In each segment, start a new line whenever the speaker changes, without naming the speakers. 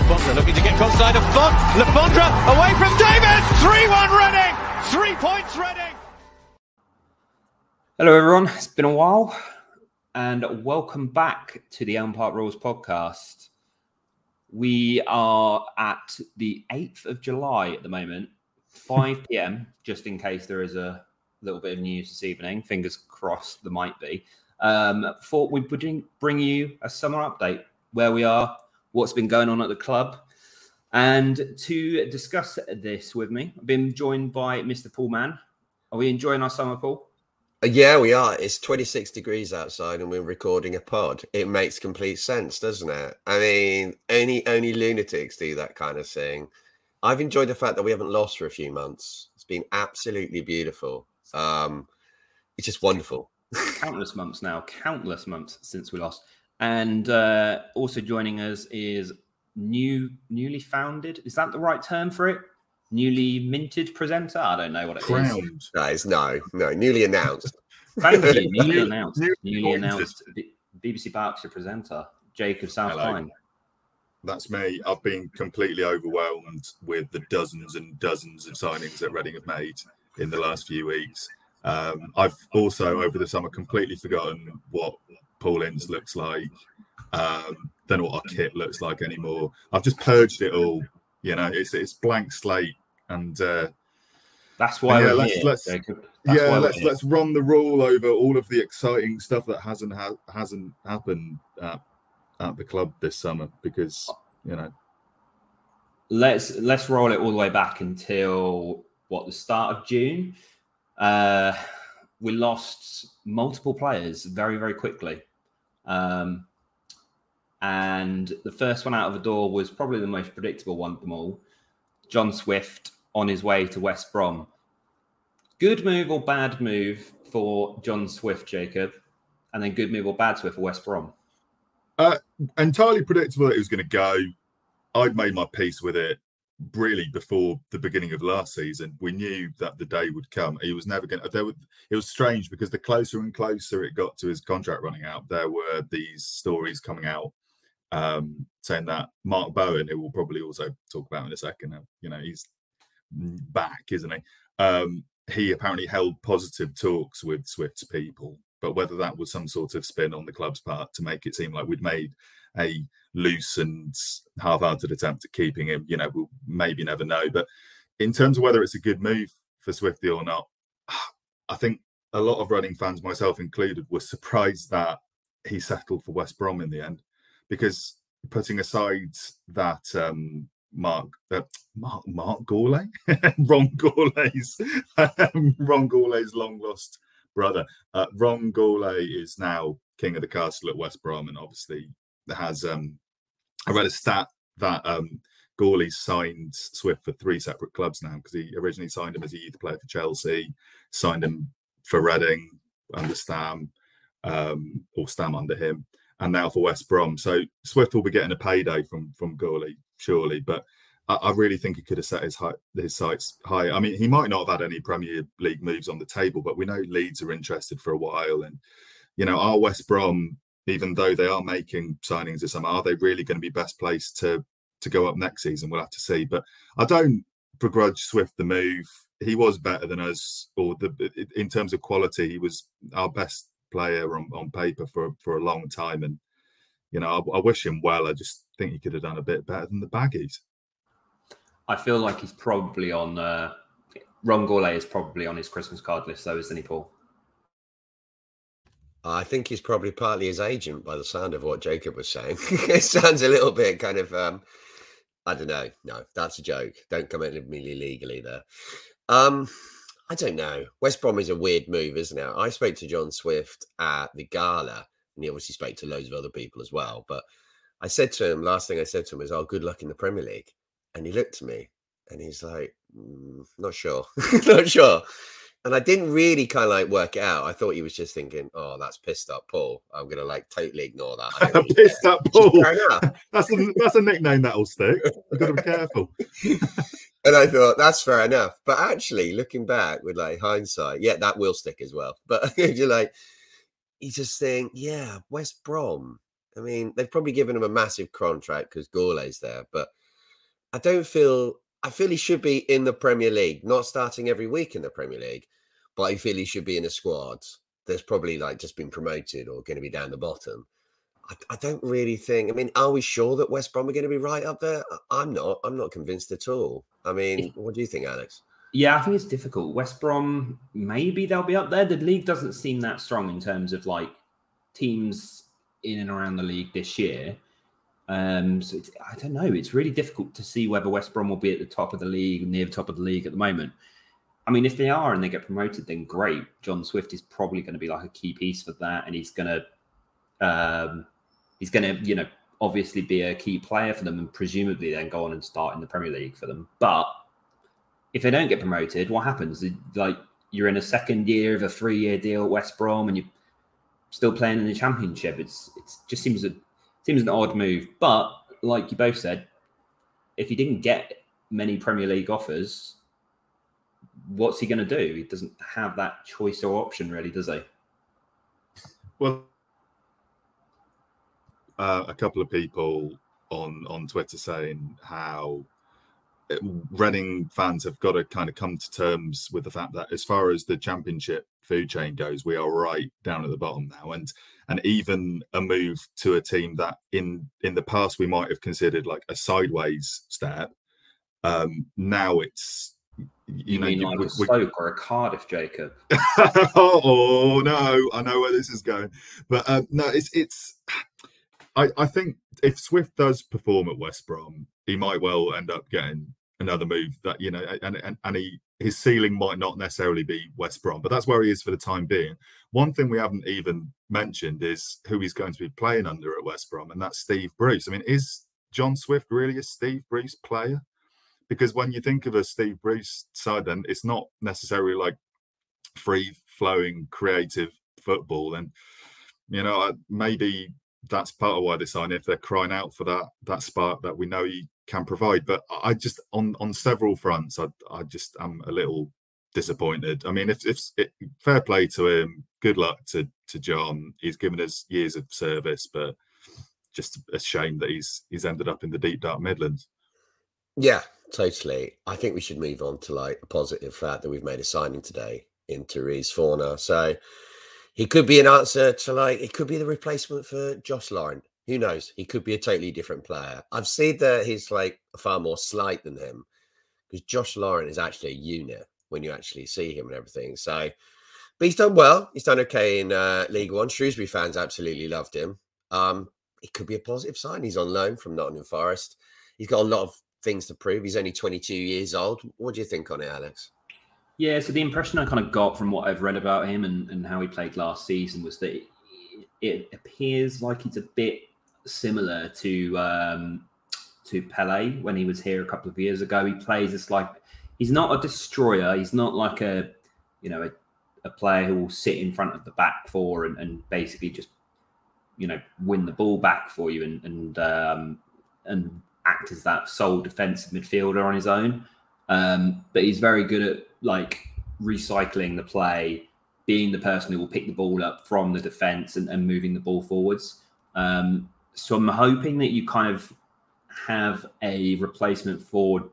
Lafondra looking to get cross-side of Font. Lafondra away from David. 3-1 Reading. Three points Reading.
Hello, everyone. It's been a while, and welcome back to the Elm Park Rules podcast. We are at the 8th of July at the moment, 5 p.m., just in case there is a little bit of news this evening. Fingers crossed there might be. Um, thought we'd bring you a summer update where we are, what's been going on at the club. And to discuss this with me, I've been joined by Mr. Paul Mann. Are we enjoying our summer, Paul?
Uh, Yeah, we are. It's 26 degrees outside and we're recording a pod. It makes complete sense, doesn't it? I mean, only only lunatics do that kind of thing. I've enjoyed the fact that we haven't lost for a few months. It's been absolutely beautiful. Um, it's just wonderful.
countless months now, countless months since we lost. And uh, also joining us is new, newly founded. Is that the right term for it? Newly minted presenter. I don't know what it is.
Crowned.
Guys, no, no, newly announced.
Thank you. Newly announced.
newly
Newly announced. B- BBC Berkshire presenter Jacob
Hello.
Southpine.
That's me. I've been completely overwhelmed with the dozens and dozens of signings that Reading have made in the last few weeks. Um, I've also, over the summer, completely forgotten what Paul Ince looks like. Um, don't know what our kit looks like anymore. I've just purged it all. You know, it's it's blank slate, and uh,
That's why
Yeah,
we're
let's-
here,
let's- yeah, let's
here.
let's run the rule over all of the exciting stuff that hasn't ha- hasn't happened at, at the club this summer because you know
let's let's roll it all the way back until what the start of June. Uh, we lost multiple players very very quickly, um, and the first one out of the door was probably the most predictable one of them all. John Swift on his way to West Brom. Good move or bad move for John Swift, Jacob, and then good move or bad Swift for West Brom.
entirely predictable that he was going to go. I'd made my peace with it really before the beginning of last season. We knew that the day would come. He was never going to. It was strange because the closer and closer it got to his contract running out, there were these stories coming out um, saying that Mark Bowen, who we'll probably also talk about in a second, uh, you know, he's back, isn't he? Um, he apparently held positive talks with Swift's people, but whether that was some sort of spin on the club's part to make it seem like we'd made a loose and half-hearted attempt at keeping him, you know, we'll maybe never know. But in terms of whether it's a good move for Swifty or not, I think a lot of Reading fans, myself included, were surprised that he settled for West Brom in the end, because putting aside that um, Mark, uh, Mark, Mark Gourlay, Ron Gourlay's, um, Ron Gourlay's long lost brother. Uh, Ron Gourlay is now king of the castle at West Brom, and obviously has. Um, I read a stat that um, signed Swift for three separate clubs now because he originally signed him as a youth player for Chelsea, signed him for Reading under Stam, um, or Stam under him, and now for West Brom. So Swift will be getting a payday from from Gourlay, surely. But I, I really think he could have set his high, his sights high. I mean, he might not have had any Premier League moves on the table, but we know Leeds are interested for a while, and you know, our West Brom, even though they are making signings this summer, are they really going to be best placed to to go up next season? We'll have to see. But I don't begrudge Swift the move. He was better than us, or the in terms of quality, he was our best player on, on paper for for a long time. And you know, I, I wish him well. I just think he could have done a bit better than the baggies.
I feel like he's probably on. Uh, Ron Gourlay is probably on his Christmas card list, though, isn't he, Paul?
I think he's probably partly his agent by the sound of what Jacob was saying. it sounds a little bit kind of, um, I don't know. No, that's a joke. Don't come at me legally there. Um, I don't know. West Brom is a weird move, isn't it? I spoke to John Swift at the gala, and he obviously spoke to loads of other people as well. But I said to him, last thing I said to him was, "Oh, good luck in the Premier League." And he looked at me, and he's like, mm, "Not sure, not sure." And I didn't really kind of like work it out. I thought he was just thinking, "Oh, that's pissed up, Paul. I'm gonna like totally ignore that."
Pissed up, Paul. that's a that's a nickname that'll stick. You've got to be careful.
and I thought that's fair enough. But actually, looking back with like hindsight, yeah, that will stick as well. But you're like, you just think, yeah, West Brom. I mean, they've probably given him a massive contract because Gourlay's there, but I don't feel I feel he should be in the Premier League, not starting every week in the Premier League, but I feel he should be in a squad that's probably like just been promoted or going to be down the bottom. I, I, don't really think. I mean, are we sure that West Brom are going to be right up there? I'm not. I'm not convinced at all. I mean, what do you think, Alex?
Yeah, I think it's difficult. West Brom, maybe they'll be up there. The league doesn't seem that strong in terms of like teams in and around the league this year. Um, so I don't know. It's really difficult to see whether West Brom will be at the top of the league, near the top of the league at the moment. I mean, if they are and they get promoted, then great. John Swift is probably going to be like a key piece for that, and he's going to, um, he's going to, you know, obviously be a key player for them, and presumably then go on and start in the Premier League for them. But if they don't get promoted, what happens? Like you're in a second year of a three-year deal at West Brom, and you're still playing in the Championship. It's it just seems a seems an odd move. But like you both said, if he didn't get many Premier League offers, what's he going to do? He doesn't have that choice or option, really, does he?
Well, uh, a couple of people on on Twitter saying how Reading fans have got to kind of come to terms with the fact that as far as the championship food chain goes, we are right down at the bottom now. And and even a move to a team that in in the past we might have considered like a sideways step. Um, now it's
you, you know, mean like we, a Stoke or a Cardiff, Jacob?
oh no, I know where this is going, but um, no, it's it's. I, I think if Swift does perform at West Brom, he might well end up getting another move that you know, and and, and he his ceiling might not necessarily be West Brom, but that's where he is for the time being. One thing we haven't even mentioned is who he's going to be playing under at West Brom, and that's Steve Bruce. I mean, is John Swift really a Steve Bruce player? Because when you think of a Steve Bruce side, then it's not necessarily like free flowing creative football. And you know, maybe that's part of why they sign if they're crying out for that that spark that we know he can provide. But I just on on several fronts, I I just am a little disappointed. I mean, if if it, fair play to him, good luck to to John. He's given us years of service, but just a shame that he's he's ended up in the deep dark Midlands.
Yeah, totally. I think we should move on to like a positive fact that we've made a signing today in Tyrese Fornah. So he could be an answer to like it could be the replacement for Josh Laurent. Who knows? He could be a totally different player. I've seen that he's like far more slight than him because Josh Laurent is actually a unit when you actually see him and everything. So, but he's done well. He's done okay in uh, League One. Shrewsbury fans absolutely loved him. Um, it could be a positive sign. He's on loan from Nottingham Forest. He's got a lot of things to prove. He's only 22 years old. What do you think on it, Alex?
Yeah, so the impression I kind of got from what I've read about him and, and how he played last season was that it, it appears like he's a bit similar to um, to Pele when he was here a couple of years ago. He plays this like he's not a destroyer. He's not like a you know a, a player who will sit in front of the back four and, and basically just you know win the ball back for you and and um, and act as that sole defensive midfielder on his own. Um, but he's very good at like recycling the play, being the person who will pick the ball up from the defense and, and moving the ball forwards. Um, so I'm hoping that you kind of have a replacement for,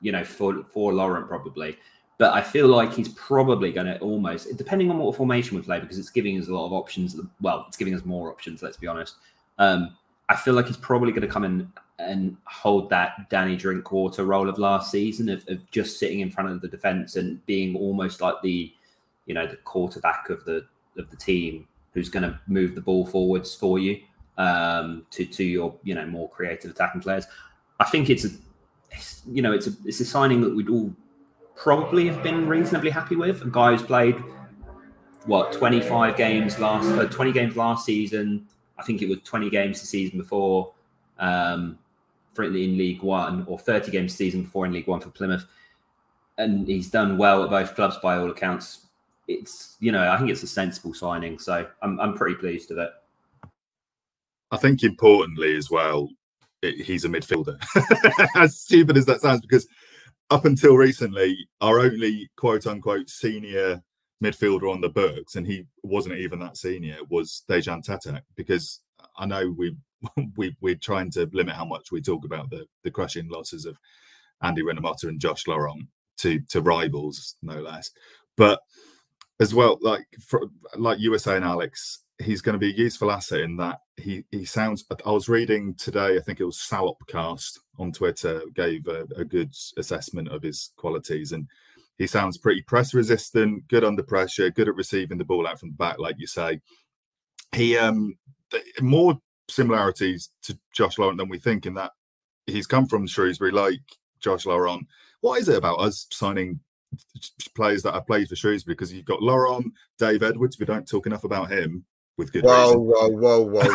you know, for for Laurent probably. But I feel like he's probably going to almost, depending on what formation we play, because it's giving us a lot of options. Well, it's giving us more options. Let's be honest. Um, I feel like he's probably going to come in and hold that Danny Drinkwater role of last season of, of just sitting in front of the defense and being almost like the, you know, the quarterback of the of the team who's going to move the ball forwards for you um, to to your you know more creative attacking players. I think it's a, you know, it's a it's a signing that we'd all probably have been reasonably happy with. A guy who's played what 25 games last, uh, 20 games last season. I think it was 20 games the season before. Um, for in League One, or 30 games the season before in League One for Plymouth, and he's done well at both clubs by all accounts. It's you know I think it's a sensible signing, so I'm I'm pretty pleased with it.
I think importantly as well, it, he's a midfielder. as stupid as that sounds, because up until recently, our only quote unquote senior midfielder on the books, and he wasn't even that senior, was Dejan Tetek. Because I know we we we're trying to limit how much we talk about the the crushing losses of Andy Rinomhota and Josh Laurent to to rivals, no less. But as well, like for, like you were saying, Alex, he's going to be a useful asset in that he he sounds. I was reading today. I think it was Salopcast on Twitter gave a, a good assessment of his qualities, and he sounds pretty press resistant, good under pressure, good at receiving the ball out from the back, like you say. He um more similarities to Josh Laurent than we think in that he's come from Shrewsbury, like Josh Laurent. What is it about us signing players that have played for Shrewsbury? Because you've got Laurent, Dave Edwards. We don't talk enough about him with good
whoa,
reason.
Whoa, whoa, whoa,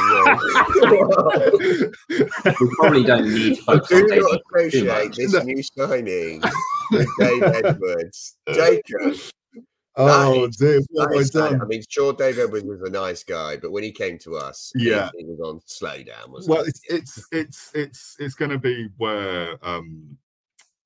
whoa,
we probably don't need to focus
I
on
do not appreciate
much.
this new signing with Dave Edwards. Jacob.
Oh
is-
dear, what have I done?
I mean, sure, Dave Edwards was a nice guy, but when he came to us,
Yeah.
he, was on slow down. Wasn't
well
he?
it's it's it's it's it's going to be where um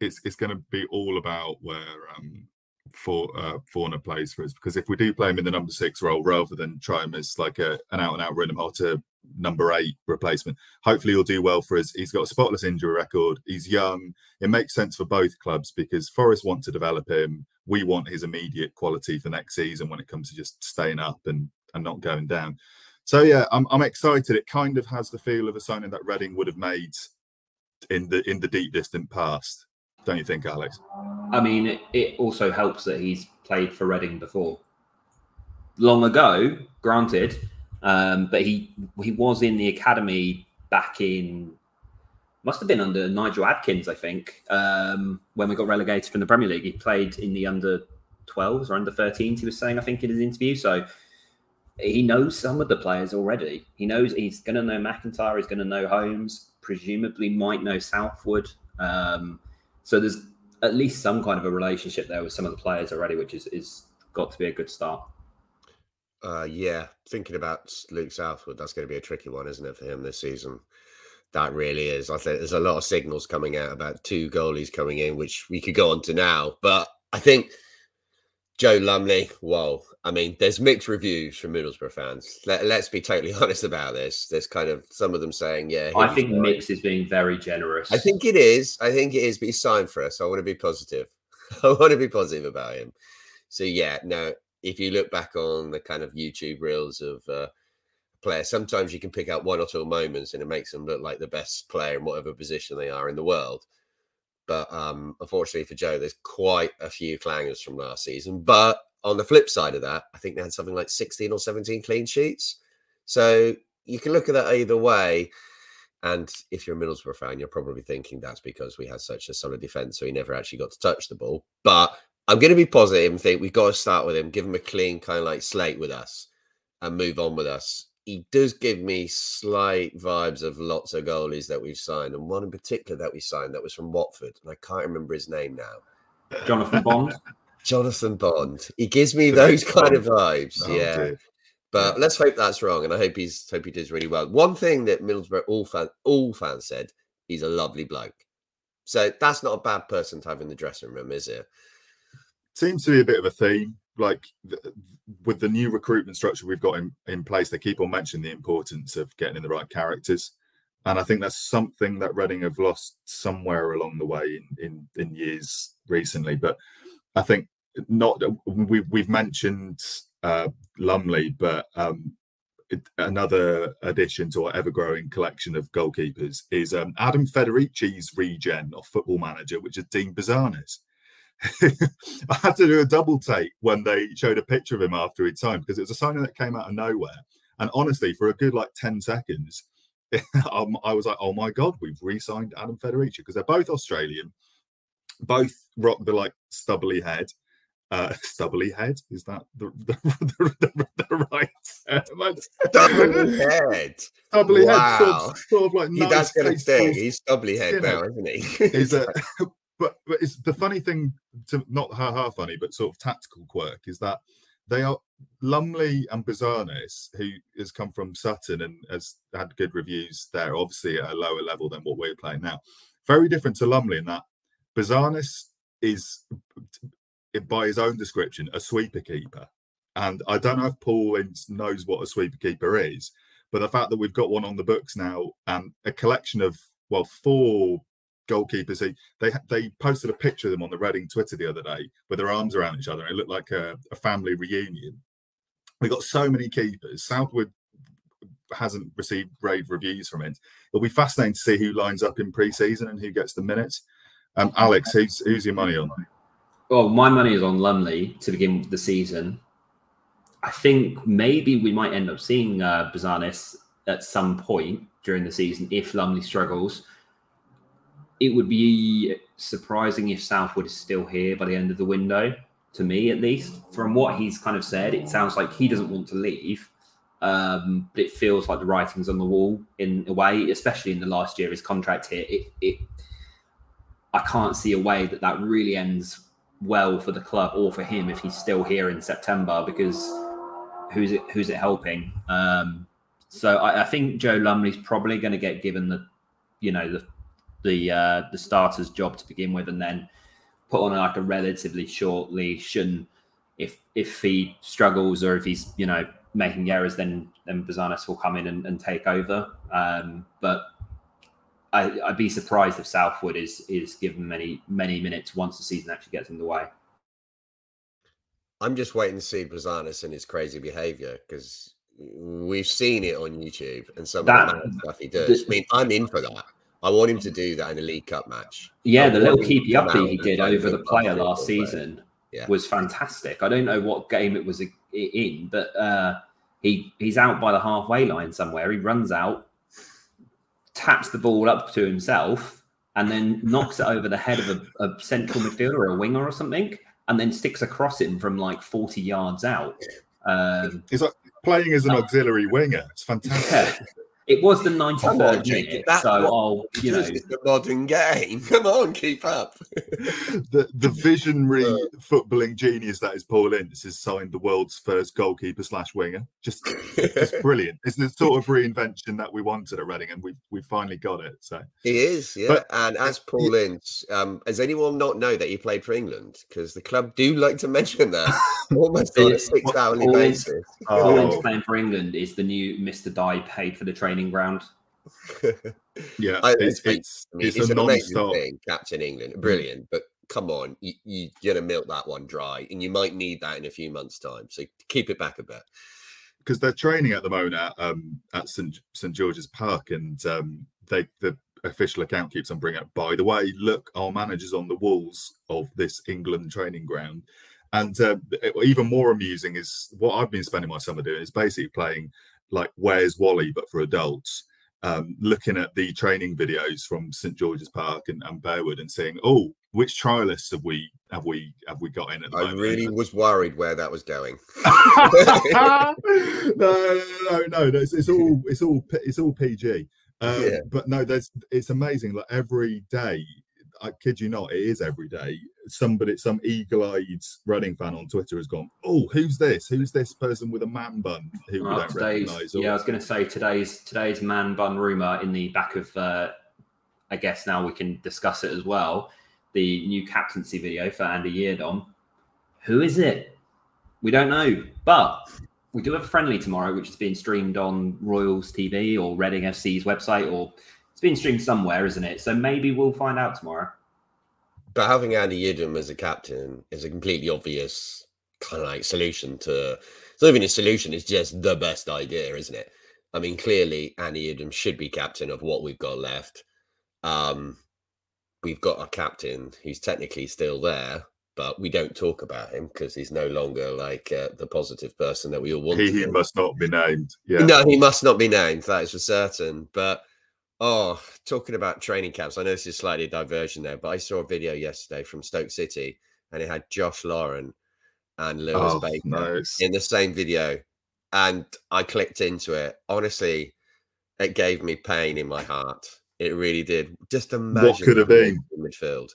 it's it's going to be all about where um for uh Fornah plays for us because if we do play him in the number six role rather than try him as like a an out and out Rinomhota number eight replacement hopefully he'll do well for us. He's got a spotless injury record. He's young. It makes sense for both clubs because forest want to develop him. We want his immediate quality for next season when it comes to just staying up and and not going down. So yeah, I'm I'm excited. It kind of has the feel of a signing that Reading would have made in the in the deep distant past. Don't you think, Alex?
I mean, it, it also helps that he's played for Reading before, long ago, granted, um, but he he was in the academy back in must have been under Nigel Adkins, I think, um, when we got relegated from the Premier League. He played in the under 12s or under 13s. He was saying, I think, in his interview. So he knows some of the players already. He knows he's going to know McIntyre. He's going to know Holmes. Presumably, might know Southwood. Um, so there's at least some kind of a relationship there with some of the players already, which is is got to be a good start.
Uh, yeah, thinking about Luke Southwood, that's going to be a tricky one, isn't it, for him this season? That really is. I think there's a lot of signals coming out about two goalies coming in, which we could go on to now. But I think Joe Lumley, whoa. I mean, there's mixed reviews from Middlesbrough fans. Let, us be totally honest about this. There's kind of some of them saying, yeah.
I think. Mix is being very generous.
I think it is. I think it is, but he's signed for us. I want to be positive. I want to be positive about him. So yeah, no. If you look back on the kind of YouTube reels of uh, players, sometimes you can pick out one or two moments, and it makes them look like the best player in whatever position they are in the world. But um, unfortunately for Joe, there's quite a few clangers from last season. But on the flip side of that, I think they had something like 16 or 17 clean sheets. So you can look at that either way. And if you're a Middlesbrough fan, you're probably thinking that's because we had such a solid defense, so he never actually got to touch the ball. But I'm going to be positive and think we've got to start with him, give him a clean kind of like slate with us, and move on with us. He does give me slight vibes of lots of goalies that we've signed, and one in particular that we signed that was from Watford, and I can't remember his name now.
Jonathan Bond.
Jonathan Bond. He gives me those kind of vibes.
Oh,
yeah.
dear.
But let's hope that's wrong, and I hope he's hope he does really well. One thing that Middlesbrough all fan all fans said He's a lovely bloke. So that's not a bad person to have in the dressing room, is it?
Seems to be a bit of a theme. Like th- with the new recruitment structure we've got in, in place, they keep on mentioning the importance of getting in the right characters. And I think that's something that Reading have lost somewhere along the way in, in, in years recently. But I think not we, we've mentioned uh, Lumley, but um, it, another addition to our ever-growing collection of goalkeepers is um, Adam Federici's regen of Football Manager, which is Dean Bouzanis. I had to do a double take when they showed a picture of him after he'd signed because it was a signing that came out of nowhere. And honestly, for a good like 10 seconds, um, I was like, oh my God, we've re signed Adam Federici because they're both Australian, both rock the like stubbly head. Uh, stubbly head is that the, the, the, the right term?
Stubbly head.
Stubbly
Wow.
head, sort of, sort of like
He,
nice,
that's going to
tasteful
stay. He's stubbly head now, isn't he?
is a but, but it's the funny thing to not ha ha funny but sort of tactical quirk is that they are Lumley and Bouzanis, who has come from Sutton and has had good reviews there, obviously at a lower level than what we're playing now. Very different to Lumley in that Bouzanis is, by his own description, a sweeper keeper. And I don't know if Paul knows what a sweeper keeper is, but the fact that we've got one on the books now and a collection of, well, four goalkeepers. They they they posted a picture of them on the Reading Twitter the other day with their arms around each other. It looked like a, a family reunion. We got so many keepers. Southwood hasn't received rave reviews from it. It'll be fascinating to see who lines up in pre-season and who gets the minutes. Um, Alex, who's who's your money on?
Well, my money is on Lumley to begin the season. I think maybe we might end up seeing uh, at some point during the season if Lumley struggles. It would be surprising if Southwood is still here by the end of the window, to me at least. From what he's kind of said, it sounds like he doesn't want to leave. Um, but it feels like the writing's on the wall in a way, especially in the last year of his contract here. It, it, I can't see a way that that really ends well for the club or for him if he's still here in September because who's it who's it helping? Um, so I, I think Joe Lumley's probably going to get given the you know the the uh, the starter's job to begin with, and then put on like a relatively short leash. And if if he struggles or if he's you know making errors, then then Bouzanis will come in and, and take over. Um, but I, I'd be surprised if Southwood is is given many many minutes once the season actually gets underway.
I'm just waiting to see Bouzanis and his crazy behavior because we've seen it on YouTube and some
That-
of the stuff he does. I mean, I'm in for that. I want him to do that in a League Cup match.
Yeah,
I
the little
want him to
keepy
come
uppy he did over the player last
football,
season
Yeah.
was fantastic. I don't know what game it was in, but uh, he he's out by the halfway line somewhere. He runs out, taps the ball up to himself, and then knocks it over the head of a, a central midfielder or a winger or something, and then sticks across him from like forty yards out. Um,
He's like playing as an auxiliary winger. It's fantastic.
It was the
Come on,
93rd minute,
that's
so
what
I'll you know
It's the modern game. Come on, keep up.
the the visionary footballing genius that is Paul Ince has signed the world's first goalkeeper slash winger. Just just brilliant. It's the sort of reinvention that we wanted at Reading, and we we finally got it. So
He is, yeah.
But-
and as Paul Ince, um, does anyone not know that he played for England? Because the club do like to mention that almost on a six hourly
Paul Ince-
basis.
Paul Ince
Oh.
playing for England is the new Mr. Dai paid for the training ground.
yeah,
I-
it's
it's-
it's,
I mean,
it's
it's,
a
an amazing
non-stop.
thing, Captain England. Brilliant. But come on, you, you, you're going to milk that one dry, and you might need that in a few months' time. So keep it back a bit.
because they're training at the moment at um at St St George's Park, and um they the official account keeps on bringing up. By the way, look, our manager's on the walls of this England training ground, and uh, even more amusing is what I've been spending my summer doing is basically playing like Where's Wally, but for adults. Um, looking at the training videos from St George's Park and, and Bearwood and saying, "Oh, which trialists have we have we have we got in at the
I
moment?"
really was worried where that was going.
no, no, no, no. It's, it's all, it's all, it's all PG. Um,
Yeah.
But no, there's, it's amazing. Like every day, I kid you not, it is every day. Somebody, some eagle-eyed Reading fan on Twitter has gone, "Oh, who's this? Who's this person with a man bun who we
Well,
don't recognise?"
yeah, I was going to say today's today's man bun rumor in the back of uh, I guess now we can discuss it as well. The new captaincy video for Andy Yiadom. Who is it? We don't know, but we do have a friendly tomorrow, which is being streamed on Royals TV or Reading FC's website, or being streamed somewhere, isn't it? So maybe we'll find out tomorrow.
But having Andy Yiadom as a captain is a completely obvious kind of like solution to. It's not even a solution; it's just the best idea, isn't it? I mean, clearly Andy Yiadom should be captain of what we've got left. Um, we've got a captain who's technically still there, but we don't talk about him because he's no longer like uh, the positive person that we all want.
He, he must not be named. Yeah.
No, he must not be named. That is for certain. But oh, talking about training camps, I know this is slightly a diversion there, but I saw a video yesterday from Stoke City, and it had Josh Laurent and Lewis
Oh,
Baker
nice.
in the same video, and I clicked into it. Honestly, it gave me pain in my heart. It really did. Just imagine what
could have been?
in midfield.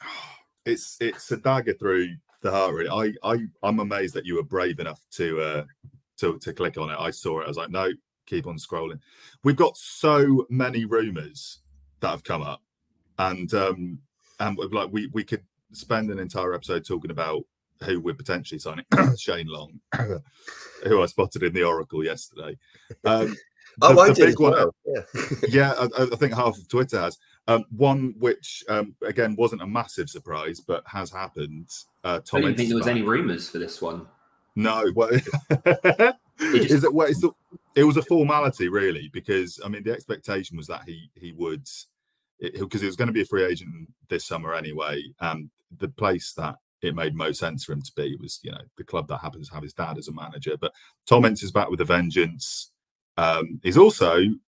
it's it's a dagger through the heart. Really, I I I'm amazed that you were brave enough to uh to to click on it. I saw it. I was like, no, keep on scrolling. We've got so many rumors that have come up, and um and we're like we we could spend an entire episode talking about who we're potentially signing. Shane Long, who I spotted in the Oracle yesterday. Um,
Oh,
the-
I
the
did.
big
as
one-
well. Yeah.
yeah, I, I think half of Twitter has. Um, one which um, again wasn't a massive surprise, but has happened. Uh,
I
Tom
don't think there was
Ince's
any rumours for this one.
No, well,
just-
is it? Well, it's the, it was a formality, really, because I mean the expectation was that he he would because he was going to be a free agent this summer anyway, and the place that it made most sense for him to be was you know the club that happens to have his dad as a manager. But Tom Ince is back with a vengeance. Um, he's also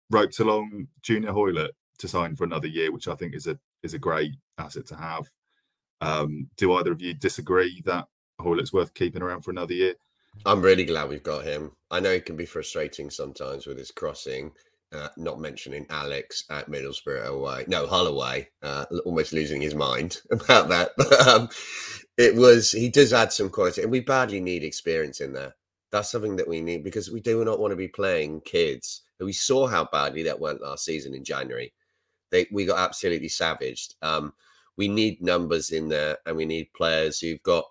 roped along Junior Hoilett to sign for another year, which I think is a is a great asset to have. Um, do either of you disagree that Hoilett's worth keeping around for another year?
I'm really glad we've got him. I know it can be frustrating sometimes with his crossing, uh, not mentioning Alex at Middlesbrough away. No, Hull away, uh, almost losing his mind about that. But um, it was, he does add some quality, and we badly need experience in there. That's something that we need because we do not want to be playing kids. We saw how badly that went last season in January. They, we got absolutely savaged. Um, we need numbers in there, and we need players who've got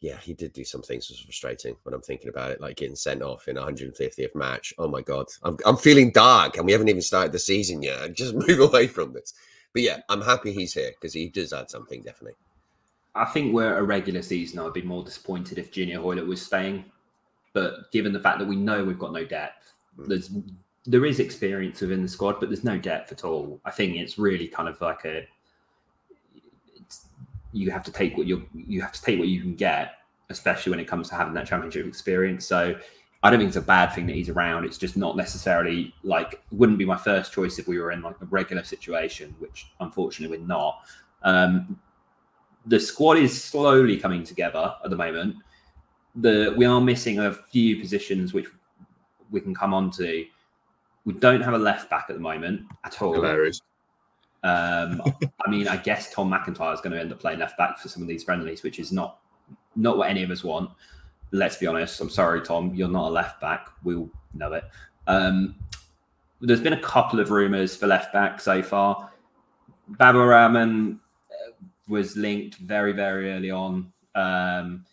yeah, he did do some things that was frustrating when I'm thinking about it, like getting sent off in 150th match. Oh my god, I'm I'm feeling dark, and we haven't even started the season yet. Just move away from this. But yeah, I'm happy he's here because he does add something definitely.
I think we're a regular season. I'd be more disappointed if Junior Hoilett was staying. But given the fact that we know we've got no depth, hmm. there's there is experience within the squad, but there's no depth at all. I think it's really kind of like a you have to take what you you have to take what you can get, especially when it comes to having that championship experience. So I don't think it's a bad thing that he's around. It's just not necessarily like wouldn't be my first choice if we were in like a regular situation, which unfortunately we're not. Um, the squad is slowly coming together at the moment. The we are missing a few positions which we can come on to. We don't have a left back at the moment at all.
Hilarious.
Um, I mean, I guess Tom McIntyre is going to end up playing left back for some of these friendlies, which is not not what any of us want. Let's be honest. I'm sorry, Tom. You're not a left back. We'll know it. Um, there's been a couple of rumours for left back so far. Baba Rahman uh, was linked very, very early on. Um,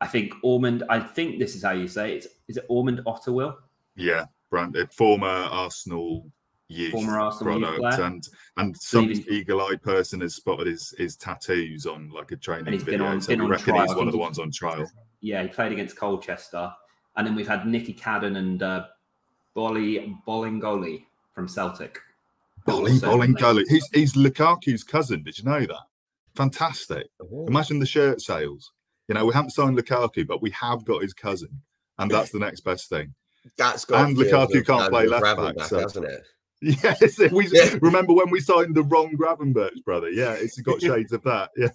I think Ormond. I think this is how you say. It's, it Ormonde-Ottewill?
Yeah, Brand, former Arsenal youth
Former Arsenal
product,
player.
and and some
he's-
eagle-eyed person has spotted his his tattoos on like a training
And he's been
video.
on-
so
been
we
on
reckon
trial.
he's one of the ones on trial.
Yeah, he played against Colchester, and then we've had Nicky Cadden and uh, Boli Bolingoli from Celtic. who
Bolling, Bolling. He's he's Lukaku's cousin. Did you know that? Fantastic. Imagine the shirt sales. You know, we haven't signed Lukaku, but we have got his cousin, and that's the next best thing.
That's got
And Lukaku can't play left back,
Gravenberch,
so-
hasn't it?
Yes, we
Yeah.
remember when we signed the wrong Gravenberch brother. Yeah, it's got shades of that. Yeah.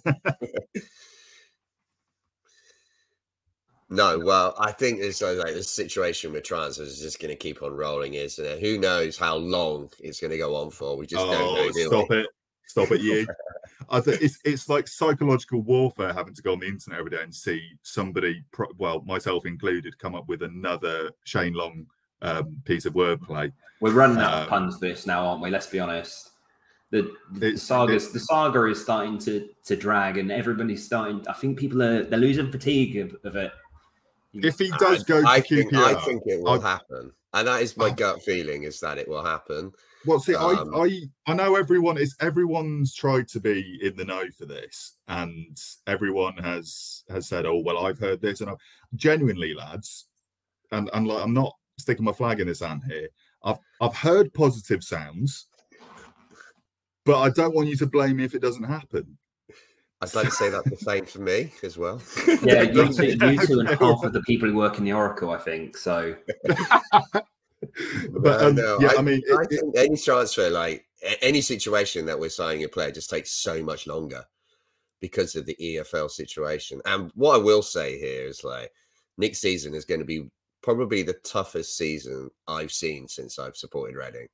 No, well, I think this uh, like the situation with transfers is just going to keep on rolling, isn't it? Who knows how long it's going to go on for? We just don't know.
Oh,
do
stop
we?
it! Stop it, you. I think it's it's like psychological warfare having to go on the internet every day and see somebody, pro- well, myself included, come up with another Shane Long um, piece of wordplay.
We're running out of
Um,
puns for this now, aren't we? Let's be honest. the, the sagas the saga is starting to to drag and everybody's starting i think people are they're losing fatigue of, of it
if he does go
I,
to
think,
QPR,
I think it will
I-
happen, and that is my
I-
gut feeling is that it will happen.
Well, see,
Um,
I, I, I know everyone is everyone's tried to be in the know for this, and everyone has has said, "Oh, well, I've heard this," and I, genuinely, lads, and and like, I'm not sticking my flag in the sand here. I've I've heard positive sounds, but I don't want you to blame me if it doesn't happen.
I'd like to say that the same for me as well.
yeah you two, you two and half of the people who work in the oracle i think so
But
No,
um,
no,
yeah,
I,
I, mean,
I
it- it-
any transfer, like any situation that we're signing a player, just takes so much longer because of the EFL situation. And what I will say here is like next season is going to be probably the toughest season I've seen since I've supported Reading.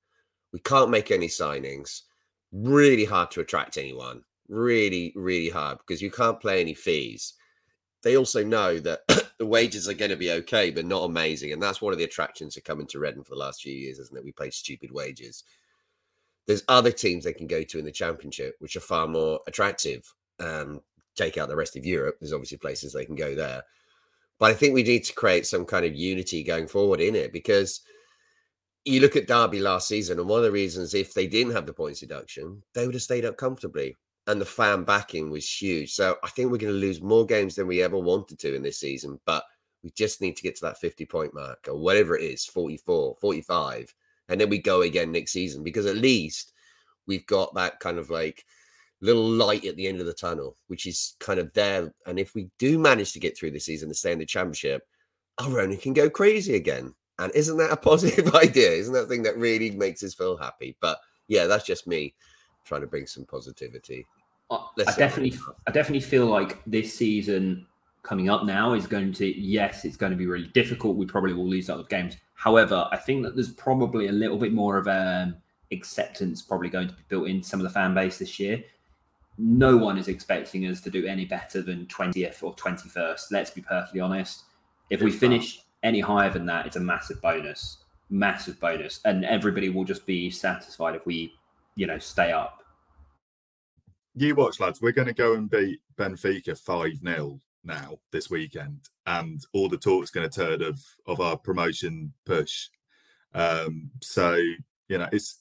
We can't make any signings. Really hard to attract anyone. Really, really hard because you can't play any fees. They also know that the wages are going to be okay, but not amazing. And that's one of the attractions of coming to Reading for the last few years, isn't it? We pay stupid wages. There's other teams they can go to in the championship, which are far more attractive. Um, take out the rest of Europe. There's obviously places they can go there. But I think we need to create some kind of unity going forward in it because you look at Derby last season, and one of the reasons, if they didn't have the points deduction, they would have stayed up comfortably. And the fan backing was huge. So I think we're going to lose more games than we ever wanted to in this season. But we just need to get to that 50 point mark or whatever it is 44, 45. And then we go again next season because at least we've got that kind of like little light at the end of the tunnel, which is kind of there. And if we do manage to get through the season and stay in the championship, Arona can go crazy again. And isn't that a positive idea? Isn't that thing that really makes us feel happy? But yeah, that's just me trying to bring some positivity.
I,
Let's
I definitely. I definitely feel like this season coming up now is going to. Yes, it's going to be really difficult. We probably will lose a lot of games. However, I think that there's probably a little bit more of um, acceptance probably going to be built into some of the fan base this year. No one is expecting us to do any better than 20th or 21st. Let's be perfectly honest. If we finish any higher than that, it's a massive bonus, massive bonus, and everybody will just be satisfied if we, you know, stay up.
you watch, lads. We're going to go and beat Benfica five 0 now this weekend, and all the talk's going to turn of of our promotion push. Um, so you know, it's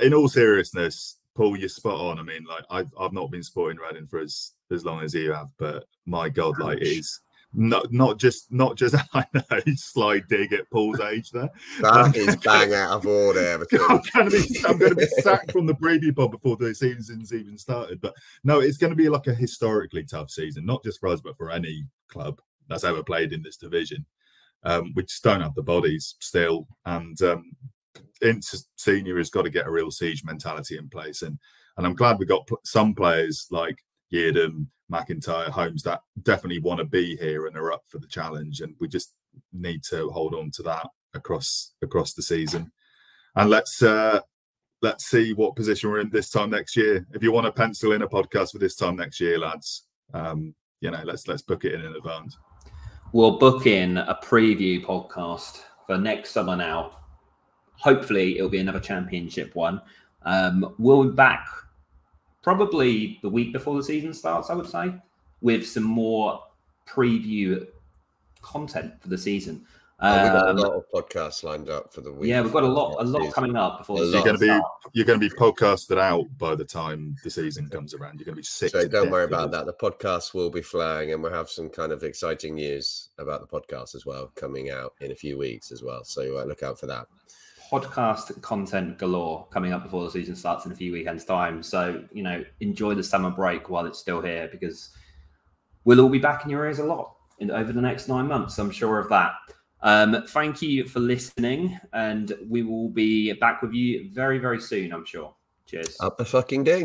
in all seriousness, Paul, you're spot on. I mean, like I've I've not been sporting Reading for as as long as you have, but my God, like it is not not just not just I know slight dig at Paul's age there.
That is bang out of order.
I'm going to be I'm going to be sacked from the preview pod before the season's even started. But no, it's going to be like a historically tough season, not just for us, but for any club that's ever played in this division. Um, we just don't have the bodies still, and um, Ince Senior has got to get a real siege mentality in place. And and I'm glad we got some players like Yiadom, McIntyre, Holmes that definitely want to be here and are up for the challenge. And we just need to hold on to that across across the season. And let's uh let's see what position we're in this time next year. If you want to pencil in a podcast for this time next year, lads, um, you know, let's let's book it in in advance.
We'll book in a preview podcast for next summer now. Hopefully, it'll be another championship one. Um, we'll be back probably the week before the season starts, I would say, with some more preview content for the season.
Oh, we've got
Um,
a lot of podcasts lined up for the week.
yeah, we've got a lot, a lot coming up before the.
You're
season
going to be
starts.
you're going to be podcasted out by the time the season comes around. You're going to be sick.
So don't
death
worry about that. The podcast will be flying, and we'll have some kind of exciting news about the podcast as well coming out in a few weeks as well. So uh, look out for that.
Podcast content galore coming up before the season starts in a few weekends' time. So, you know, enjoy the summer break while it's still here because we'll all be back in your ears a lot in, over the next nine months. I'm sure of that. Um, thank you for listening, and we will be back with you very, very soon, I'm sure. Cheers.
Up the fucking day.